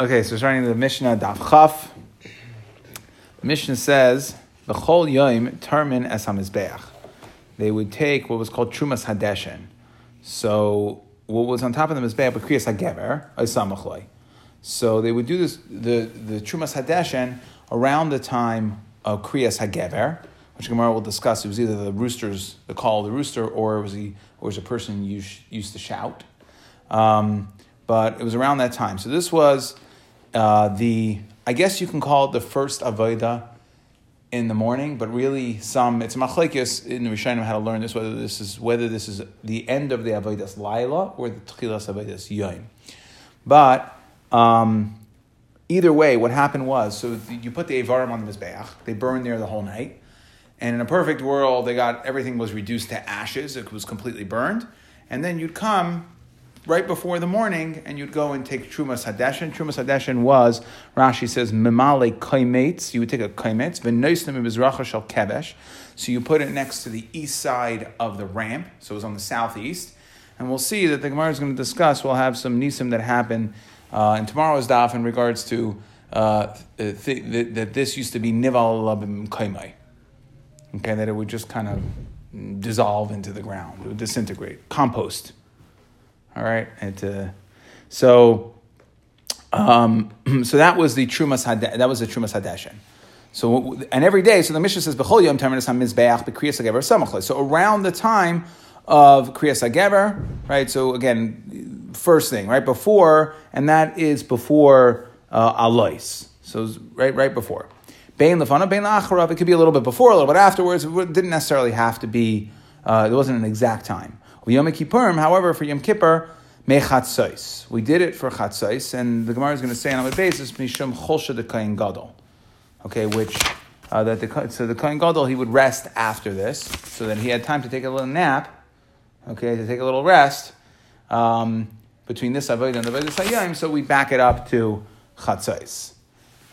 Okay, so starting the Mishnah Daf Chaf. The Mishnah says, "B'chol yoim termin es hamizbeach." They would take what was called trumas hadeshen. So what was on top of the mizbeach, kriyas hagever, oisamachloi. So they would do this the the trumas hadeshen around the time of kriyas hagever, which Gemara will discuss. It was either the roosters, the call of the rooster, or it was the or was a person used, used to shout. Um, but it was around that time. So this was uh, the, I guess you can call it the first Avodah in the morning, but really some, it's machlekes in the Rishonim how to learn this, whether this is, whether this is the end of the Avodas Laila or the Tchilas Avodas Yom. But um, either way, what happened was, so you put the Avarim on the Mizbeach, they burned there the whole night, and in a perfect world, they got, everything was reduced to ashes, it was completely burned, and then you'd come right before the morning, and you'd go and take Trumas Hadeshin. Trumas Hadeshin was, Rashi says, Mimale Kaimetz. You would take a Kaimetz, Venoisnim Mizracha Shal Kevesh. So you put it next to the east side of the ramp, so it was on the southeast. And we'll see that the Gemara is going to discuss, we'll have some nisim that happen uh, in tomorrow's daf in regards to uh, th- th- that this used to be Nival Labim Kaimai. Okay, that it would just kind of dissolve into the ground, it would disintegrate, compost. All right, and uh, so um, so that was the trumas had that was the trumas hadeshin. So and every day, so the Mishnah says b'chol yom terminus hamizbeach b'kriyas hagever samachle. So around the time of kriyas hagever, right? So again, first thing, right before, and that is before uh, alois. So right, right before. Bein lefana, bein la'acharav. It could be a little bit before, a little bit afterwards. It didn't necessarily have to be. Uh, there wasn't an exact time. Yom Kippurim, however, for Yom Kippur, mechatzos. We did it for chatzos, and the Gemara is going to say on a basis mishum cholsha de kain gadol. Okay, which uh, that the so the kain gadol he would rest after this, so that he had time to take a little nap. Okay, to take a little rest um, between this avodah and the avodah sayim. So we back it up to chatzos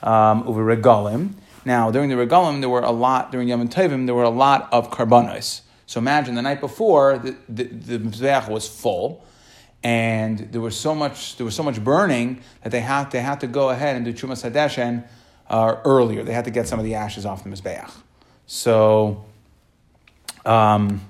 um, over regalim. Now during the regalim, there were a lot during Yom Tovim. There were a lot of karbanos. So imagine the night before the the, the mizbeach was full, and there was so much there was so much burning that they had they had to go ahead and do trumas hadeshen uh, earlier. They had to get some of the ashes off the mizbeach. So. Um,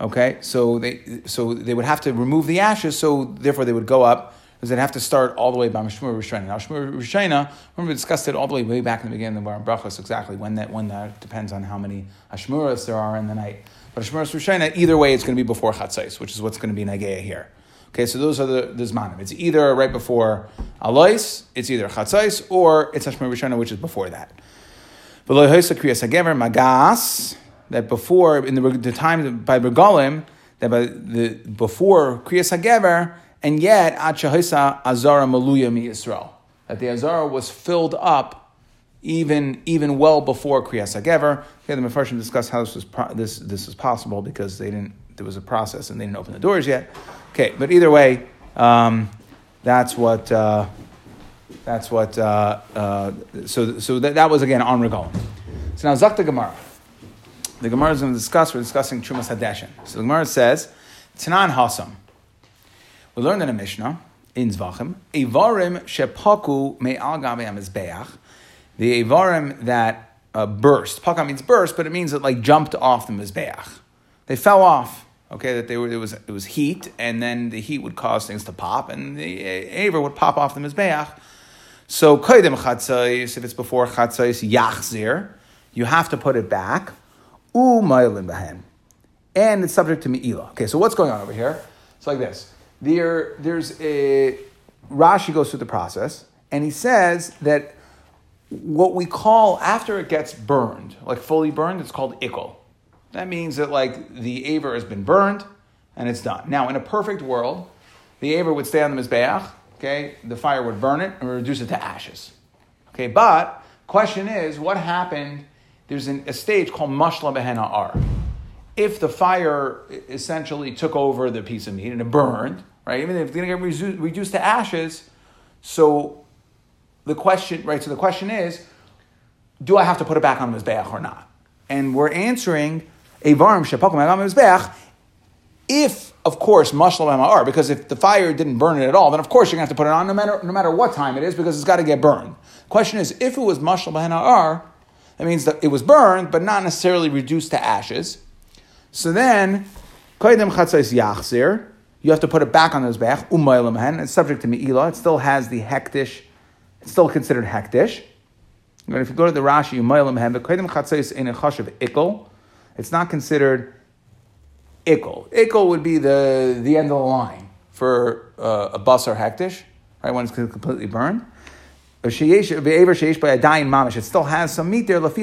okay, so they so they would have to remove the ashes. So therefore, they would go up because they'd have to start all the way by Mishmur Rishayna. Now, Mishmur remember we discussed it all the way way back in the beginning of the Brachos, exactly when that when that depends on how many Hashmuras there are in the night. But Hashmuras Rishayna, either way, it's going to be before Chatzais, which is what's going to be Nageya here. Okay, so those are the, the Zmanim. It's either right before Alois, it's either Chatzais, or it's Hashmur Rishayna, which is before that. Magas, that before, in the, the time by Regalim, that by the, before Kriyas HaGever, and yet Achahisa Azara Maluya Mi Yisrael. That the Azara was filled up even, even well before Kriyas HaGever. Okay, the Mefarshim discuss how this was, this, this was possible because they didn't, there was a process and they didn't open the doors yet. Okay, but either way, um, that's what, uh, that's what, uh, uh, so, so that, that was again on Regal. So now Zakta Gemara. The Gemara is going to discuss, we're discussing Trumas Hadeshin. So the Gemara says, Tanan Hasam. We learned in a Mishnah in Zvachim, Evarim shepaku me'al hamizbeach, the Evarim that uh, burst. Paka means burst, but it means it like jumped off the mizbeach. They fell off. Okay, that they were it was it was heat, and then the heat would cause things to pop, and the aver would pop off the mizbeach. So koydem chatzais, if it's before chatzais yachzir, you have to put it back. U ma'ilin bahen, and it's subject to me'ilah. Okay, so what's going on over here? It's like this there, there's a Rashi goes through the process, and he says that what we call after it gets burned, like fully burned, it's called ikol. That means that like the aver has been burned and it's done. Now, in a perfect world, the aver would stay on the mizbeach. Okay, the fire would burn it and reduce it to ashes. Okay, but question is, what happened? There's an, a stage called mashla behena ar if the fire essentially took over the piece of meat and it burned, right? Even if it's going to get reduced to ashes, so the question, right? So the question is, do I have to put it back on the mizbeach or not? And we're answering a varm shepakum mizbeach if of course, mashal are because if the fire didn't burn it at all, then of course you're going to have to put it on no matter, no matter what time it is because it's got to get burned. Question is, if it was mashal ar, that means that it was burned, but not necessarily reduced to ashes. So then, koydem chatzais yachzir, you have to put it back on the mizbeach, umaylam it's subject to mi'ilah, it still has the hektish, it's still considered hektish. And if you go to the Rashi, umaylam hen, the koydem chatzais in a of ikkel, it's not considered ikkel. Ikkel would be the, the end of the line for uh, a bus or hektish, right, when it's completely burned. It still has some meat there. So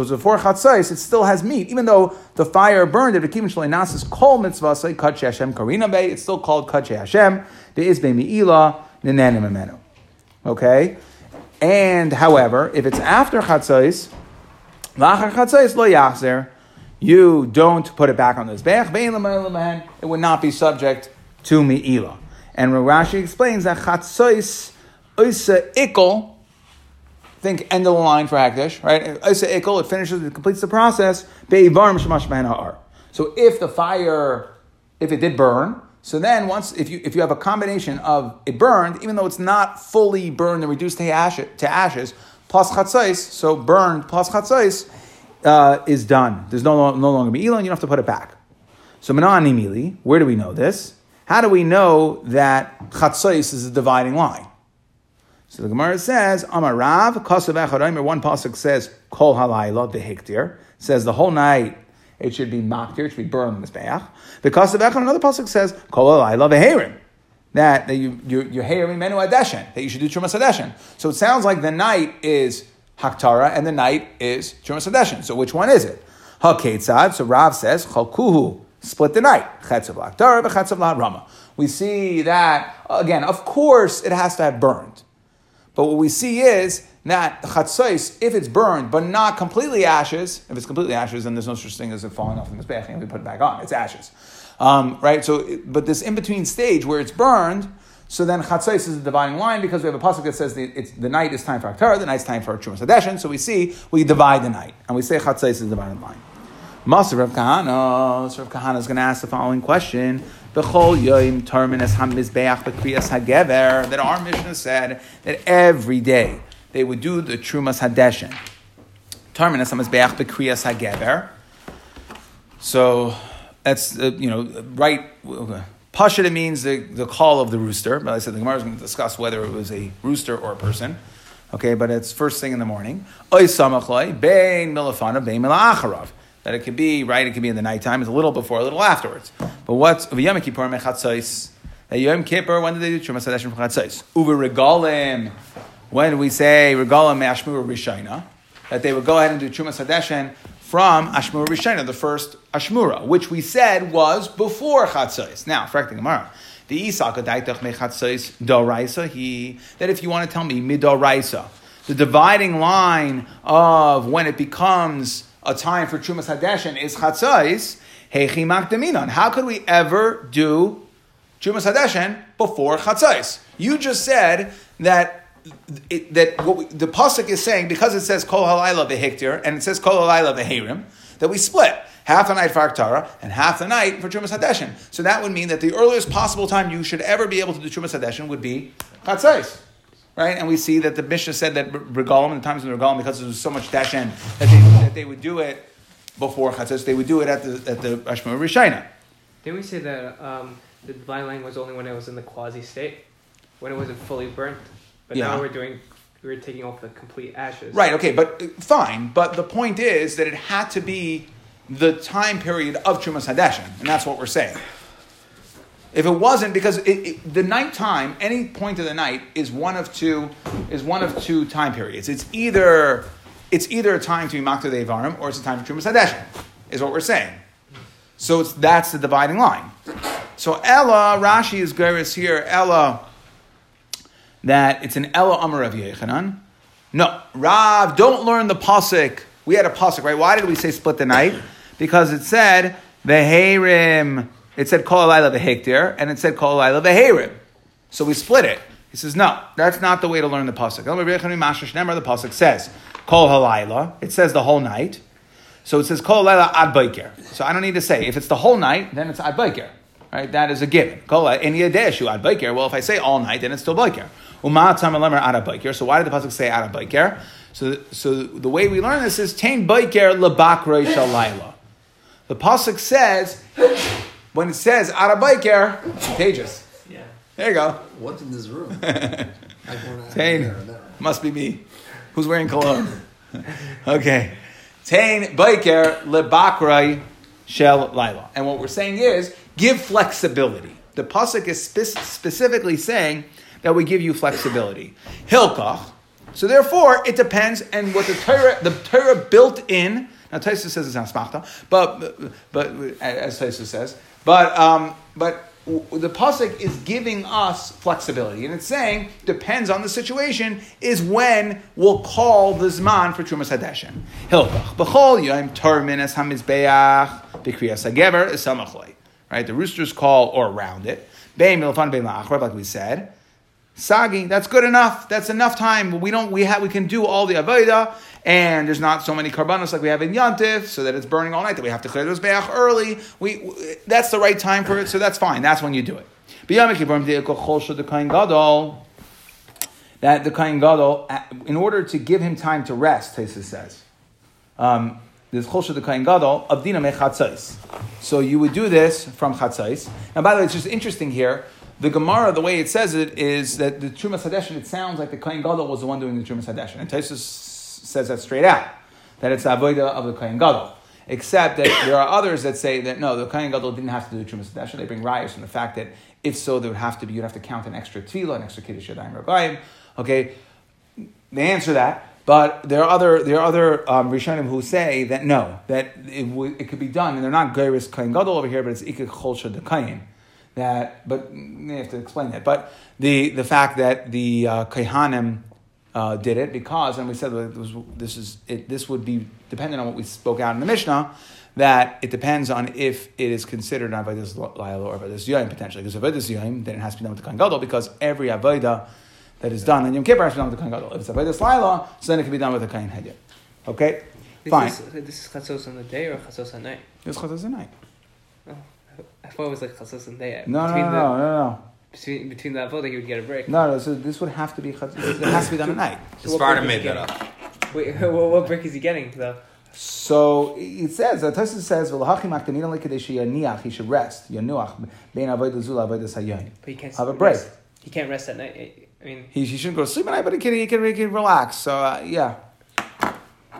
it's before chatzais, it still has meat, even though the fire burned it. It's Hashem still called kadshe Hashem. Nenanim Okay, and however, if it's after chatzais, lachar chatzais lo yachzer you don't put it back on the Zbeach, it would not be subject to Mi'ila. And Rashi explains that Chatzos Oisa Ikkel, think end of the line for Hagdish, right? Oisa Ikkel, it finishes, it completes the process, Be'ivarm Shemash Ar. So if the fire, if it did burn, so then once, if you, if you have a combination of it burned, even though it's not fully burned and reduced to, ashes, to ashes plus chatzais, so burned plus chatzais, uh, is done. There's no, no longer Me'ilah, and you don't have to put it back. So Menani Mili, where do we know this? How do we know that Chatzos is a dividing line? So the Gemara says, Amarav, Kosav Echad one pasuk says, Kol Halayla, the says the whole night it should be maktir, it should be burned in the. The Kosav Echad, another pasuk says, Kol Halayla, the Herim, that, that you, you, you're Menu Adeshen, that you should do Trumas Adeshen. So it sounds like the night is Haktara, and the night is Trumas Hadeshin. So which one is it? Haketzad. So Rav says Chalkuhu. Split the night. Chetzav Haktara, Chetzav Rama. We see that again. Of course, it has to have burned, but what we see is that chatzos, if it's burned but not completely ashes, if it's completely ashes, then there's no such thing as it falling off in this bath and we put it back on. It's ashes, um, right? So, but this in between stage where it's burned so then Chatzos is a dividing line because we have a pasuk that says the, the night is time for Aktara, the night's time for Trumas Hadeshin. So we see we divide the night and we say Chatzos is a dividing line. Master Rav Kahana, so Rav Kahana is going to ask the following question: B'chol yoim terminus hamizbeach b'kriyas hagever. That our Mishnah said that every day they would do the Trumas Hadeshin. Terminus hamizbeach b'kriyas hagever. So that's uh, you know right. Pashit means the, the call of the rooster. But I said the Gemara is going to discuss whether it was a rooster or a person. Okay, but it's first thing in the morning. That it could be, right, it could be in the nighttime. It's a little before, a little afterwards. But what's Yom Kippur mechatzais? Yom Kippur, when did they do Trumas Hadeshim from Chatzais? Uber regalim. When we say regalim me'ashmur rishayna, that they would go ahead and do Trumas Hadeshin from Ashmura Rishayna, the first Ashmura, which we said was before Chatzos. Now, correcting Gemara. The Isaka Daitach he that if you want to tell me Midoraisa, the dividing line of when it becomes a time for Trumas Hadeshin is Chatzos, Hechi Makdaminon. How could we ever do Trumas Hadeshin before Chatzos? You just said that it, that what we, the pasuk is saying because it says kol halayla behiktir and it says kol halayla beherim that we split half the night for Aktara and half the night for Trumas Hadeshin. So that would mean that the earliest possible time you should ever be able to do Trumas Hadeshin would be Chatzais. Right? And we see that the Mishnah said that Regalim, in the times of the Regalim, because there was so much Dashen, that they, that they would do it before Chatzais, they would do it at the, at the Ashma Rishayna. Didn't we say that um, the divine line was only when it was in the quasi state? When it wasn't fully burnt? But yeah. now we're doing we're taking off the complete ashes. Right. Okay. But uh, fine. But the point is that it had to be the time period of Trumas Hadeshin, and that's what we're saying. If it wasn't, because it, it, the night time, any point of the night is one of two is one of two time periods. It's either it's either a time to be Makta Devarim or it's a time for Trumas Hadeshin, is what we're saying. So it's that's the dividing line. So Ella, Rashi is Geras here. Ella that it's an Ella Amar of Yechanan. No, Rav, don't learn the pasuk. We had a pasuk, right? Why did we say split the night? Because it said veherim. It said kol alayla vehektir, and it said kol alayla veherim. So we split it. He says, no, that's not the way to learn the pasuk. The pasuk says kol halayla. It says the whole night. So it says kol layla ad baiker. So I don't need to say if it's the whole night, then it's ad baiker. Right? That is a given. Kol ad baiker. Well, if I say all night, then it's still baiker. Umatam lemer ad baiker. So why did the pasuk say ad baiker? So, so the way we learn this is tain baiker lebak shalayla. The pasuk says when it says ad baiker, contagious. Yeah. There you go. What's in this room? Tain must be me. Who's wearing cologne? okay. Tain biker lebakrai shel laila. And what we're saying is give flexibility. The pasuk is spe- specifically saying that we give you flexibility. Hilkach. So therefore, it depends, and what the Torah, the Torah built in. Now, Taisa says it's not smachta, but but as Taisa says, but um, but the pasuk is giving us flexibility, and it's saying depends on the situation. Is when we'll call the zman for trumas hadeshin. Hilchach b'chol yom termin es hamizbeach b'kriyas hagever is Right, the rooster's call or around it. Bein milfan bein like we said. Sagi, that's good enough. That's enough time. We don't. We have. We can do all the avodah, and there's not so many carbonos like we have in Yantif, so that it's burning all night. That we have to clear those beach early. We. That's the right time for it. So that's fine. That's when you do it. That the kain gadol, in order to give him time to rest, Tesa says, um, this chol the kain gadol abdina mechatzais. So you would do this from chatzais. Now, by the way, it's just interesting here the Gemara, the way it says it, is that the Trumas Hadeshin, it sounds like the Kohen Gadol was the one doing the Trumas Hadeshin. And Taisus says that straight out, that it's the Avodah of the Kohen Gadol. Except that there are others that say that no, the Kohen Gadol didn't have to do Trumas Hadeshin. They bring riots from the fact that if so, there would have to be, you'd have to count an extra tefillah, an extra Kiddush Yadayim Rabbayim. Okay, they answer that. But there are other there are other um, Rishonim who say that no, that it, w- it could be done, and they're not Gairis Kohen Gadol over here, but it's Ikik Cholsha the Kayin that, but they have to explain that. But the, the fact that the uh, uh, did it because, and we said that was, this is it, this would be dependent on what we spoke out in the Mishnah. That it depends on if it is considered an avodas laila or avodas yoyim potentially. Because avodas yoyim, then it has to be done with the kohen gadol because every avodah that is done in Yom Kippur has to be done with the kohen gadol. If it's avodas laila, so then it can be done with the kohen hedyot. Okay, this fine. Is, this is chatzos on the day or chatzos at night. It's chatzos at night. I thought it was like on the day. No, no, no, no, no, no. Between, between that vote, he would get a break. No, no. So this would have to be. It has to be done at night. So Sparta made that up. Wait, what, what break is he getting though? So it says, the Tosfos says, he should rest. Yanuach, bein avodah zula avodah sayyim. But he can't have a break. Rest. He can't rest at night. I mean, he, he shouldn't go to sleep at night, but he can he can, he can relax. So uh, yeah,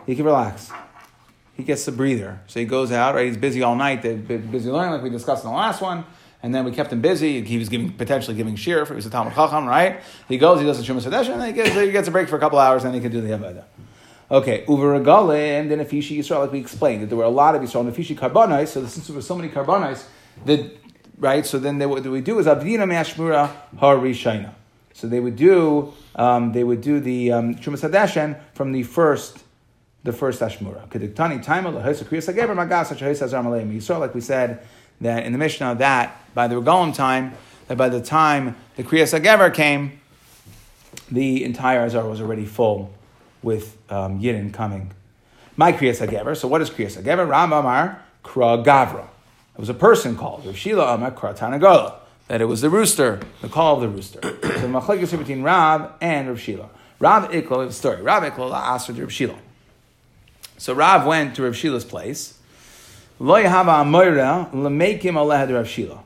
he can relax he gets a breather. So he goes out, right? He's busy all night. They've been busy learning, like we discussed in the last one. And then we kept him busy. He was giving potentially giving shir. He was a Talmud Chacham, right? He goes, he does the Shumas Hadesh, and then he gets, he gets a break for a couple hours, and then he can do the Avodah. Okay, Uvaragale, and then Afishi Yisrael, like we explained, that there were a lot of Yisrael, and Afishi Karbonais, so since there were so many Karbonais, that, right, so then they, what would do is Avdina Mashmura Harishaina. So they would do, um, they would do the um, Shumas Hadeshen from the first the first Ashmura. Like we said, that in the Mishnah that by the Regalim time, that by the time the Kriyas Hageber came, the entire Azar was already full with um, Yidden coming. My Kriyas Hageber. So what is Kriyas Hageber? Ram Amar Kra Gavra. It was a person called Rav Shila Amar Kra Tanagola. That it was the rooster, the call of the rooster. so the machlekes between Rav and Rav Shila. Rav Iklo, the story. Rav Iklo for Rav Shila. So Rav went to Rav Shila's place. Lo lemekim Shila.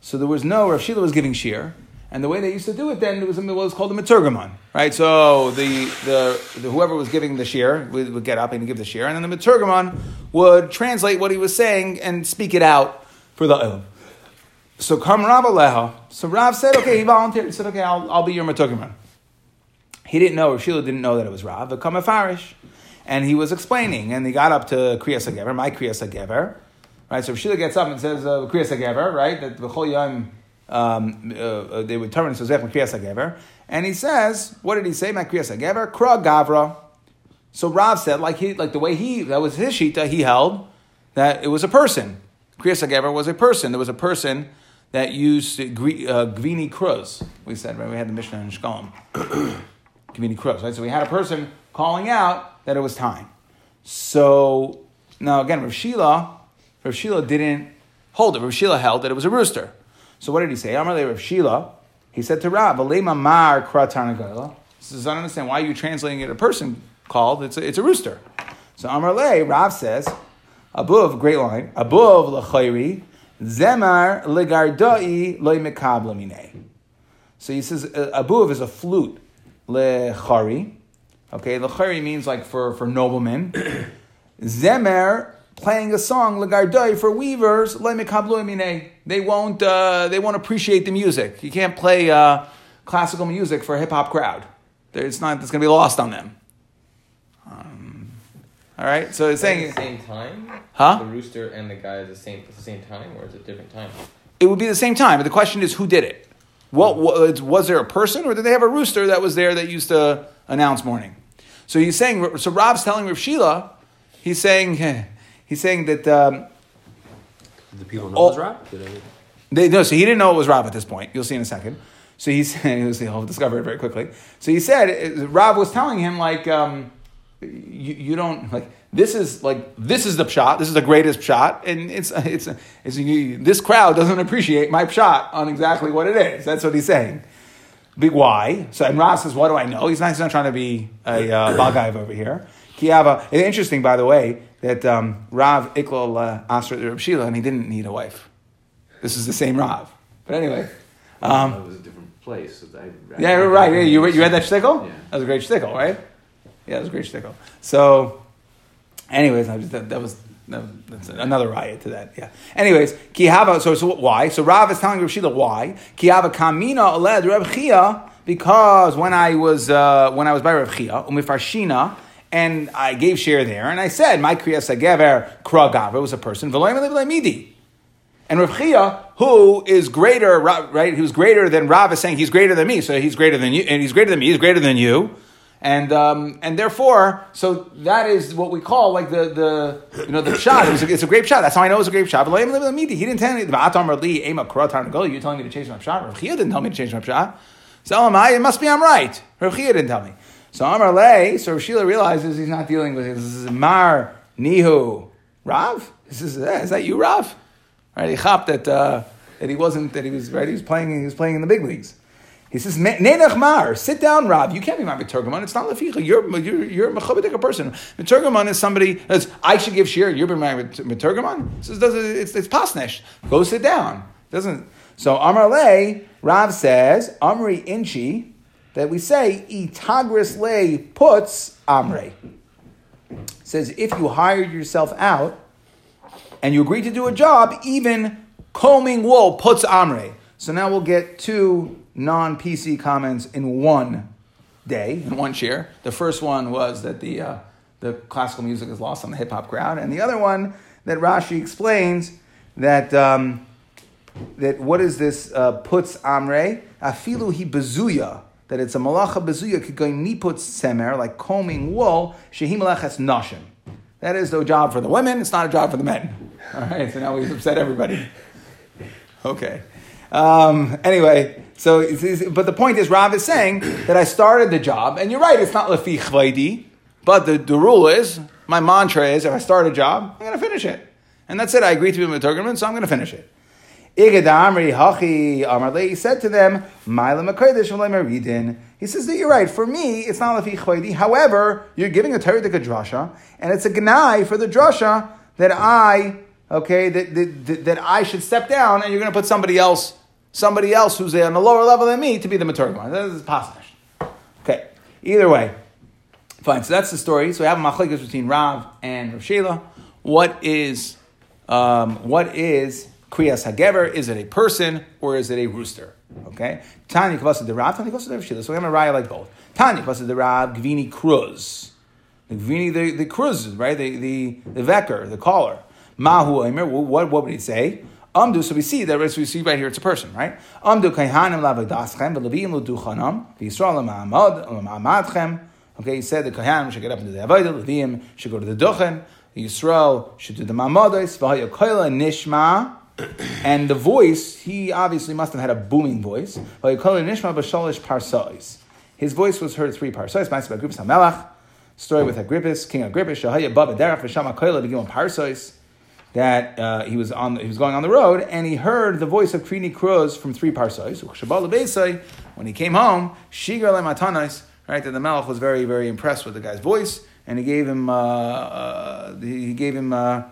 So there was no Rav Shila was giving shir, and the way they used to do it then it was what was called a miturgamon, right? So the, the, the whoever was giving the shir would, would, get up and give the shir, and then the miturgamon would translate what he was saying and speak it out for the ilm. So come Rav Aleha. So Rav said, okay, he volunteered. He said, okay, I'll, I'll be your miturgamon. He didn't know, Rav Shila didn't know that it was Rav. But come a farish and he was explaining, and he got up to Kriyas HaGever, my Kriyas HaGever, right? So Shila gets up and says uh, Kriyas HaGever, right? That the Yom, um, uh, uh, they would turn and says Kriyas HaGever, and he says, what did he say? My Kriyas HaGever, Kra Gavra. So Rav said, like he, like the way he, that was his shita, he held that it was a person. Kriyas HaGever was a person. There was a person that used uh, Gvini Cruz. We said, right? We had the Mishnah in Shkolim. Gvini Cruz, right? So we had a person calling out that it was time. So Now again, Rav Shila, Rav Shila didn't hold it. Rav Shila held that it was a rooster. So what did he say? Amarle Rav Shila, he said to Rav, "Alema mar kratarnagala." Says, I don't understand why are you translating it a person called. It's a, it's a rooster. So Amarle Rav says, above great line, above lechayri zemar legardai loy mekablamine. So he says abuv is a flute lechari. Okay, lechari means like for for noblemen. Zemer playing a song legardai for weavers they won't uh, they won't appreciate the music. You can't play uh, classical music for a hip hop crowd. It's not. It's going to be lost on them. Um, all right. So it's saying at the same time. Huh? The rooster and the guy at the same at the same time, or is it different time? It would be the same time. But the question is, who did it? What was, was there a person, or did they have a rooster that was there that used to announce morning? So he's saying. So Rav's telling Rav Shila, he's saying. He's saying that. Um, Did the people know oh, it was Rav? They, no, so he didn't know it was Rav at this point. You'll see in a second. So he said, he'll discover it very quickly. So he said, Rav was telling him, like, um, you, you don't, like, this is like this is the shot. This is the greatest shot, and it's it's, it's, it's this crowd doesn't appreciate my shot on exactly what it is. That's what he's saying. Big why? So and Rav says, "What do I know?" He's not, he's not trying to be a uh, over here. Kiava. It's interesting, by the way, that um, Rav Iklal uh, asked Rav Shila, and he didn't need a wife. This is the same Rav. But anyway. Um, it was a different place. I, I, yeah, right. Yeah, you, you read that shtickle? Yeah. That was a great shtickle, right? Yeah, that was a great shtickle. So, anyways, I just, that, that, was that's another riot to that. Yeah. Anyways, kihava. So, so why? So Rav is telling Rav Shila why kihava kamina aled Rav Chia because when I was uh, when I was by Rav Chia umifarshina and I gave share there, and I said, "My kriyas agever kragav." was a person. And Rav Chia, who is greater, right? Who's greater than Rav is saying he's greater than me, so he's greater than you, and he's greater than me. He's greater than you, and um, and therefore, so that is what we call like the the you know the shot. It a, it's a grape shot. That's how I know it's a grape shot. But he didn't tell me. You're telling me to change my shot. Rav Chia didn't tell me to change my shot. So am I? It must be I'm right. Rav Chia didn't tell me. So Amar Lay, so Sheila realizes he's not dealing with it. This is Mar Nihu Rav. This is is that you, Rav? Right? He hopped that uh, that he wasn't that he was right. He was playing. He was playing in the big leagues. He says, Nenach Mar, sit down, Rav. You can't be my Meturgaman. It's not Leficha. You're, you're, you're a person. Meturgaman is somebody that's, I should give share. You're my Meturgaman. Says, it's, it's pasnesh. Go sit down. Doesn't. So Amar Lay, Rav says, Amri Inchi, that we say itagris lay puts amre. Says if you hired yourself out and you agree to do a job, even combing wool puts amre. So now we'll get two non PC comments in one day, in one share. The first one was that the uh, the classical music is lost on the hip hop crowd, and the other one that Rashi explains that um, that what is this uh, puts amre afilu hi bezuya that it's a malacha bezuya kigoin niput semer, like combing wool, shehi malachas nashim. That is the job for the women, it's not a job for the men. All right, so now we've upset everybody. Okay. Um, anyway, so, but the point is, Rav is saying that I started the job, and you're right, it's not lefi chvaydi, but the, the rule is, my mantra is, if I start a job, I'm going to finish it. And that's it, I agree to be a Meturgaman, so I'm going to finish it. He said to them, He says that you're right. For me, it's not lafi chaydi. However, you're giving a Torah drasha, and it's a gnai for the drasha that I, okay, that, that, that I should step down, and you're going to put somebody else, somebody else who's on a lower level than me to be the Maturgan. That is possible. Okay. Either way, fine. So that's the story. So we have a machlekes between Rav and Rav Shela. What is, um, what is Kriyas Hagever, is it a person or is it a rooster? Okay? Tanya Kavasa the Rav, Tanya Kavasa the Rav So we have a raya like both. Tanya Kavasa the Rav, Gvini Cruz. The Gvini, the, the Cruz, right? The, the, the Vecker, the caller. Mahu Aimer, what, what would he say? Amdu, so we see that we see right here it's a person, right? Amdu kaihanim lavadaschem, v'levim l'duchanam, v'yisrael l'ma'amadchem. Okay, he said the kahanim should get up into the avodah, levim should go to the duchen, Yisrael should do the ma'amados, v'hayakoyla nishma, and the voice, he obviously must have had a booming voice. His voice was heard three parsais. story with Agrippus, King Agrippus, Shahaya Baba Derech V'Shama Koila Begimon Parsois, that uh, he was on he was going on the road and he heard the voice of Krini Kruz from three parsois. When he came home, Shigar Matanis, right, that the Melech was very very impressed with the guy's voice and he gave him uh, uh, he gave him uh,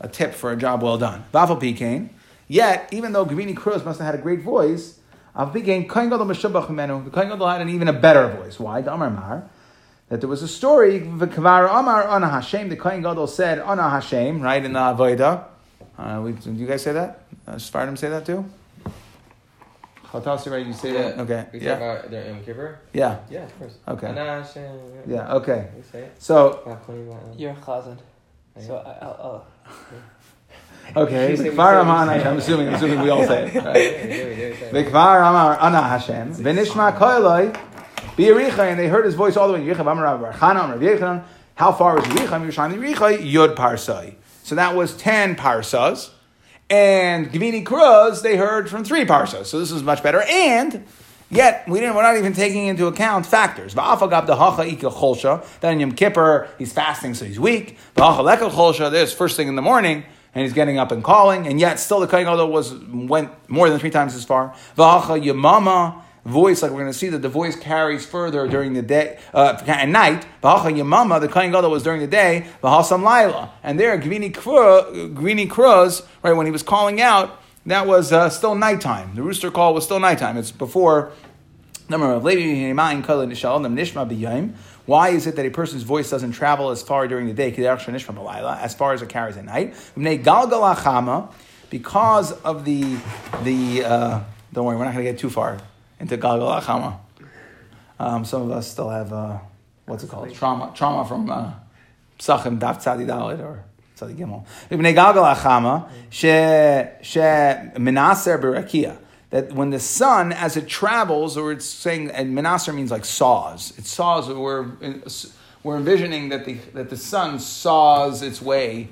a tip for a job well done. Vafal Pikain. Yet, even though Gavini Kruz must have had a great voice, Av Pikain Kain Gadol Meshabach Menu. The Kain Gadol had an even a better voice. Why? Damar Mar that there was a story, V'kvar Amar Ana Hashem, the Kohen Gadol said, Ana Hashem, right, in the Avodah. Uh, we, do you guys say that? Uh, Sfardim say that too? Chatasi, right? You say Yeah. that? Okay. We Yeah. talk about the Yom Kippur? Yeah. Yeah, of course. Okay. Ana Hashem. Yeah, okay. We say it. So, You're chazan. So I- I'll, okay. You say we Amar Ana Hashem. I'm assuming, I'm assuming we all say it. Yeah, Right? we we do, we say it. V'kvar Amar Ana Hashem. V'nishma Koiloi. And they heard his voice all the way. How far was Yericha? Yerushalayim Yericha, Yod Parsai. So that was 10 parsas. And Gavini Kruz, they heard from three parsas. So this is much better. And yet, we didn't, we're not even taking into account factors. Then Yom Kippur, he's fasting, so he's weak. There's first thing in the morning, and he's getting up and calling. And yet, still the Kohen Gadol was, went more than three times as far. Va'acha yamama, voice, like we're going to see that the voice carries further during the day, uh, at night. V'hacha yamama, the Kohen Gadol was during the day. V'hasam laila. And there, Gvini Kru- Gvini Kruz, right, when he was calling out, that was uh, still nighttime. The rooster call was still nighttime. It's before Number of Nishma. Why is it that a person's voice doesn't travel as far during the day, as far as it carries at night? Because of the the uh, don't worry, we're not going to get too far into Achama. Um, some of us still have uh, what's it called trauma trauma from uh, Psachim Daf Tzadi Dalit or Tzadi Gimel. B'nei Galgal Achama she she Menaser Berakia that when the sun, as it travels, or it's saying, and Menasser means like saws. It saws. We're we're envisioning that the that the sun saws its way,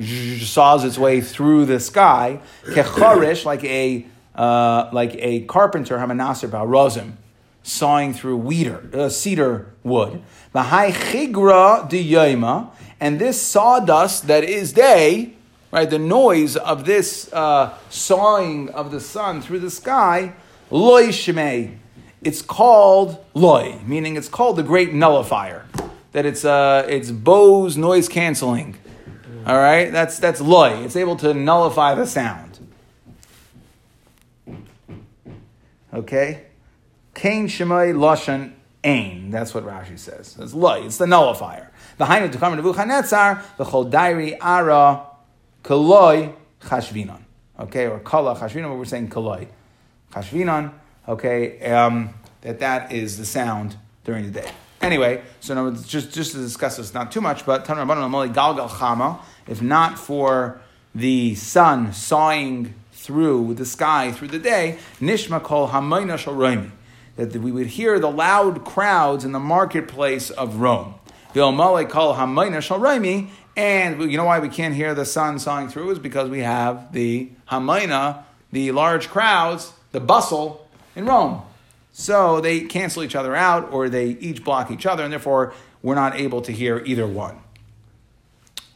saws its way through the sky. Kecharish, like a uh, like a carpenter, Hamanasser Rozim, sawing through weeder, uh, cedar wood. V'hai chigra and this sawdust that is day right? The noise of this uh, sawing of the sun through the sky, loy shemei. It's called loy, meaning it's called the great nullifier. That it's uh, it's Bose noise canceling. All right, that's that's loy. It's able to nullify the sound. Okay, kain shemai lashon ain. That's what Rashi says. It's loy. It's the nullifier. The hainu to Nebuchadnezzar, the chodairi ara kaloi chashvinon. Okay, or kala chashvinon, but we're saying kaloi chashvinon. Okay, um, that that is the sound during the day. Anyway, so now just just to discuss this, not too much, but Tanur Rabbanon Galgal Chama, if not for the sun sawing through the sky through the day, Nishma Kol Hamayna that we would hear the loud crowds in the marketplace of Rome. Vilmale Kol Hamayna and you know why we can't hear the sun sawing through is because we have the Hamayna, the large crowds, the bustle in Rome. So they cancel each other out or they each block each other, and therefore we're not able to hear either one.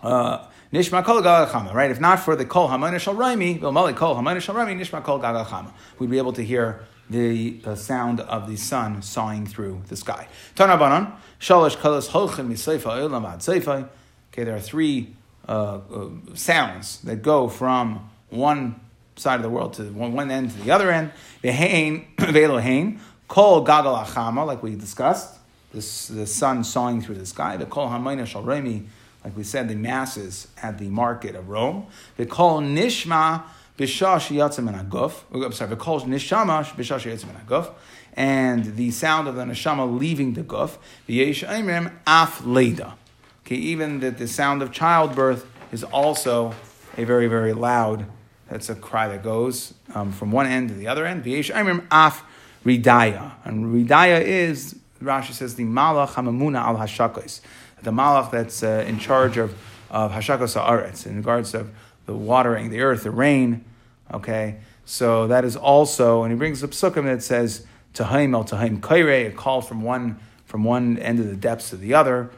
Uh, Nishma kol galachama, right? If not for the kol hamayna shal raimi, v'mali kol hamayna shal raimi, nishma kol galachama. We'd be able to hear the sound of the sun sawing through the sky. Tana banan, shalosh olam ad seifa. Okay, there are three uh, uh, sounds that go from one side of the world to one, one end to the other end. Vehain, velohain, kol gagal achama, like we discussed, this, the sun sawing through the sky. The kol hamayna shal raimi, like we said, the masses at the market of Rome. The call nishma b'shash yatzim aguf. I'm sorry, kol nishama b'shash yatzim and aguf. And the sound of the neshama leaving the guf. V'yesh aimrim af leda. Okay, even that the sound of childbirth is also a very, very loud. That's a cry that goes um, from one end to the other end. V'yesh aimrim af ridaya. And ridaya is, Rashi says, the malach hamamuna al hashakos. The malach that's uh, in charge of, of hashakos haaretz, in regards of the watering, the earth, the rain. Okay, so that is also, and he brings up sukkim that says, Tahaim el Tahaim Kaire, a call from one from one end of the depths to the other.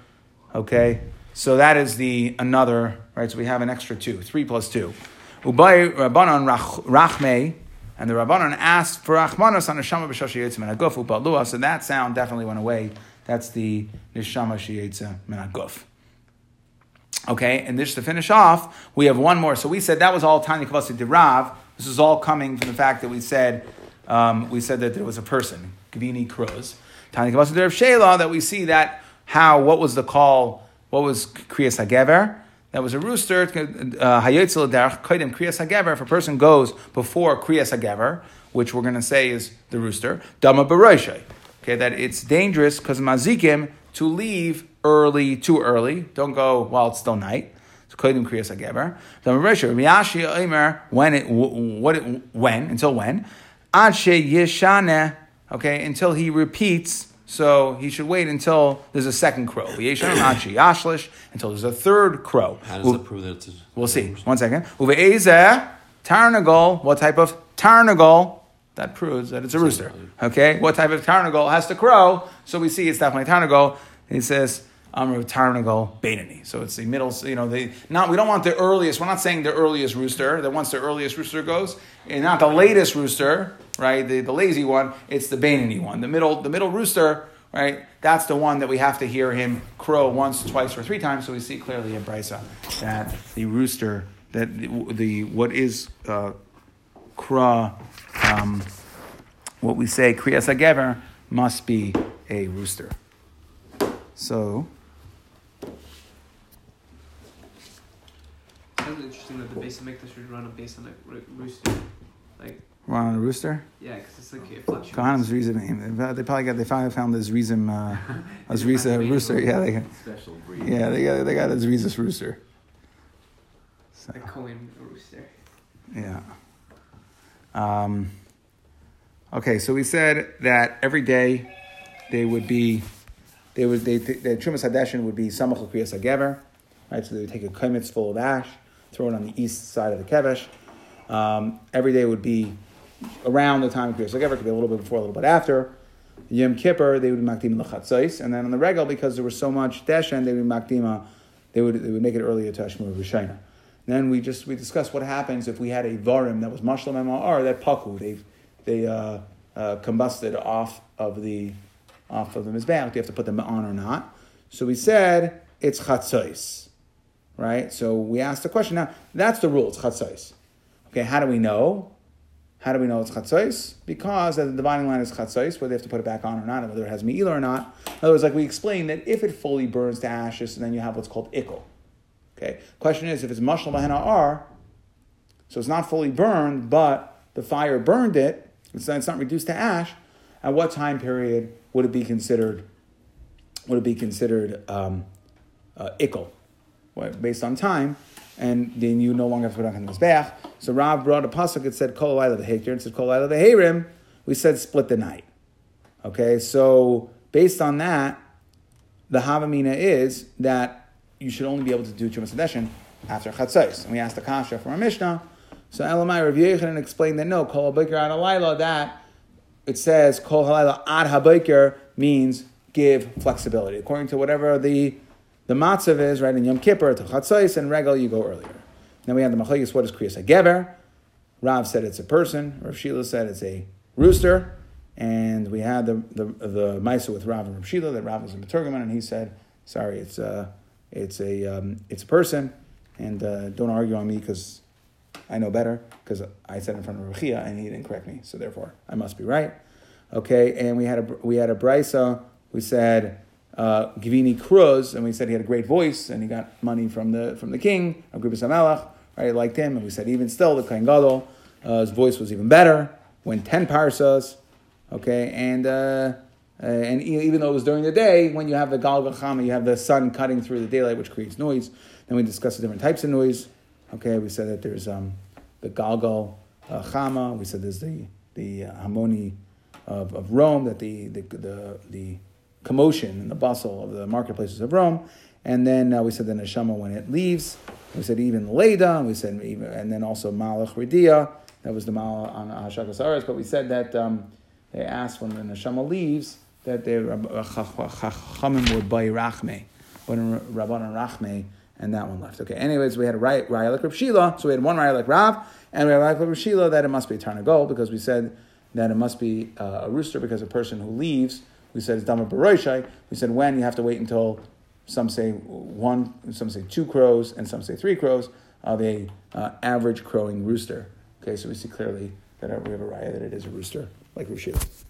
Okay, so that is the another right. So we have an extra two, three plus two. Ubay Rabbanon Rachme, and the Rabbanon asked for Rachmanos on Neshama b'Shoshi Yitzim and Aguf Upalua. So that sound definitely went away. That's the Neshama Shiyetza Menaguf. Okay, and just to finish off, we have one more. So we said that was all Tanya Kavasi Dirav. This is all coming from the fact that we said um, we said that there was a person, Gavini Cruz. Tanya Kavasi Dirav Shela, that we see that how, what was the call, what was Kriyas HaGever? That was a rooster, uh, Hayotzel Derech, Kaidim Kriyas HaGever. If a person goes before Kriyas HaGever, which we're going to say is the rooster, Dama Baroishay. Okay, that it's dangerous because Mazikim to leave early, too early. Don't go while it's still night. So kodim kriyas hagever. The Marisha Miyashi Omer when it what it, when until when ad yeshane okay until he repeats. So he should wait until there's a second crow. Yashlish until there's a third crow. How does that prove that it's? We'll see. One second. Tarnagol. What type of tarnagol? That proves that it's a rooster. Okay, what type of tarnagol has to crow? So we see it's definitely tarnagol. He says, Amr Tarnagol Bainani. So it's the middle, you know, they not we don't want the earliest, we're not saying the earliest rooster, that once the earliest rooster goes, and not the latest rooster, right? The, the lazy one, it's the Bainani one. The middle, the middle rooster, right? That's the one that we have to hear him crow once, twice, or three times. So we see clearly in Brisa that the rooster, that the, the what is uh, kra, um, what we say kriyas hagever must be a rooster. So. It's interesting that the base of Mikdash would run based on a rooster. Like, run on a rooster? Yeah, because it's like it fluctuates. Kohanim's reason. They probably got. They finally found this reason. Uh, as Risa rooster. Yeah, they got. Special breed. Yeah, they got. They got this Risa's rooster. So. The Cohen rooster. Yeah. Um, okay, so we said that every day they would be they would they, the Trumas Hadeshin would be Samach Kriyas Hagever, right? So they would take a kamitz full of ash, throw it on the east side of the kevesh. Um, every day would be around the time of Kriyas Hagever, could be a little bit before, a little bit after. Yom Kippur, they would be makdim lechatzais, and then on the regal, because there was so much deshen, they would makdima, they would they would make it earlier to Hashmur Rishayna. Then we just we discussed what happens if we had a varim that was mashlam MR that paku they they uh, uh, combusted off of the off of the mizbeach. Do you have to put them on or not? So we said it's chatzos, right? So we asked the question. Now that's the rule. It's chatzos. Okay, how do we know? How do we know it's chatzos? Because the dividing line is chatzos, whether they have to put it back on or not, and whether it has me'ila or not. In other words, like we explained that if it fully burns to ashes, and then you have what's called ikkel. Okay. Question is, if it's mashal bahena ar, so it's not fully burned, but the fire burned it, it's not reduced to ash. At what time period would it be considered? Would it be considered um, uh, based on time? And then you no longer have to put on the mizbeach. So Rav brought a pasuk. It said kol the hekir. It said kol the herim. We said split the night. Okay, so based on that, the havamina is that you should only be able to do chumas hadeshin after chatzos. And we asked the kasha from our Mishnah. So Elamai Rav Yechon explained that no kol bikr ad Halayla, that it says kol halayla ad habayker means give flexibility according to whatever the the matzav is. Right in Yom Kippur to Chatzais and Regal you go earlier. Then we have the machlekes. What is kriyas gever? Rav said it's a person. Rav Shila said it's a rooster. And we had the the, the Maisa with Rav and Rav Shila that Rav was a Maturgaman, and he said, "Sorry, it's a it's a um, it's a person." And uh, don't argue on me because I know better because I said in front of Rechia and he didn't correct me, so therefore I must be right. Okay, and we had a we had a brisa. We said uh, Givini Cruz, and we said he had a great voice and he got money from the from the king, Agrippa Samelach, right? Liked him, and we said even still the Kain Gadol, uh, his voice was even better. Went ten parsas, okay, and. Uh, uh, and even though it was during the day, when you have the Gal Chama, you have the sun cutting through the daylight, which creates noise. Then we discussed the different types of noise. Okay, we said that there's um, the Galgal uh, Chama. We said there's the the uh, Harmony of, of Rome, that the, the the the commotion and the bustle of the marketplaces of Rome. And then uh, we said the neshama when it leaves. We said even Leda. We said even, and then also Malach Ridia. That was the Mal on Hashakas Ares. But we said that um, they asked when the neshama leaves that the uh, Chachamim would buy rachme but in Rabban Rachme, and that one left. Okay. Anyways, we had a raya, raya like Rav so we had one raya like Rav, and we had like Rav that it must be a tarnagol because we said that it must be uh, a rooster because a person who leaves, we said it's dama baroishai. We said when you have to wait until some say one, some say two crows, and some say three crows of a uh, average crowing rooster. Okay, so we see clearly that we have a raya that it is a rooster like Rav.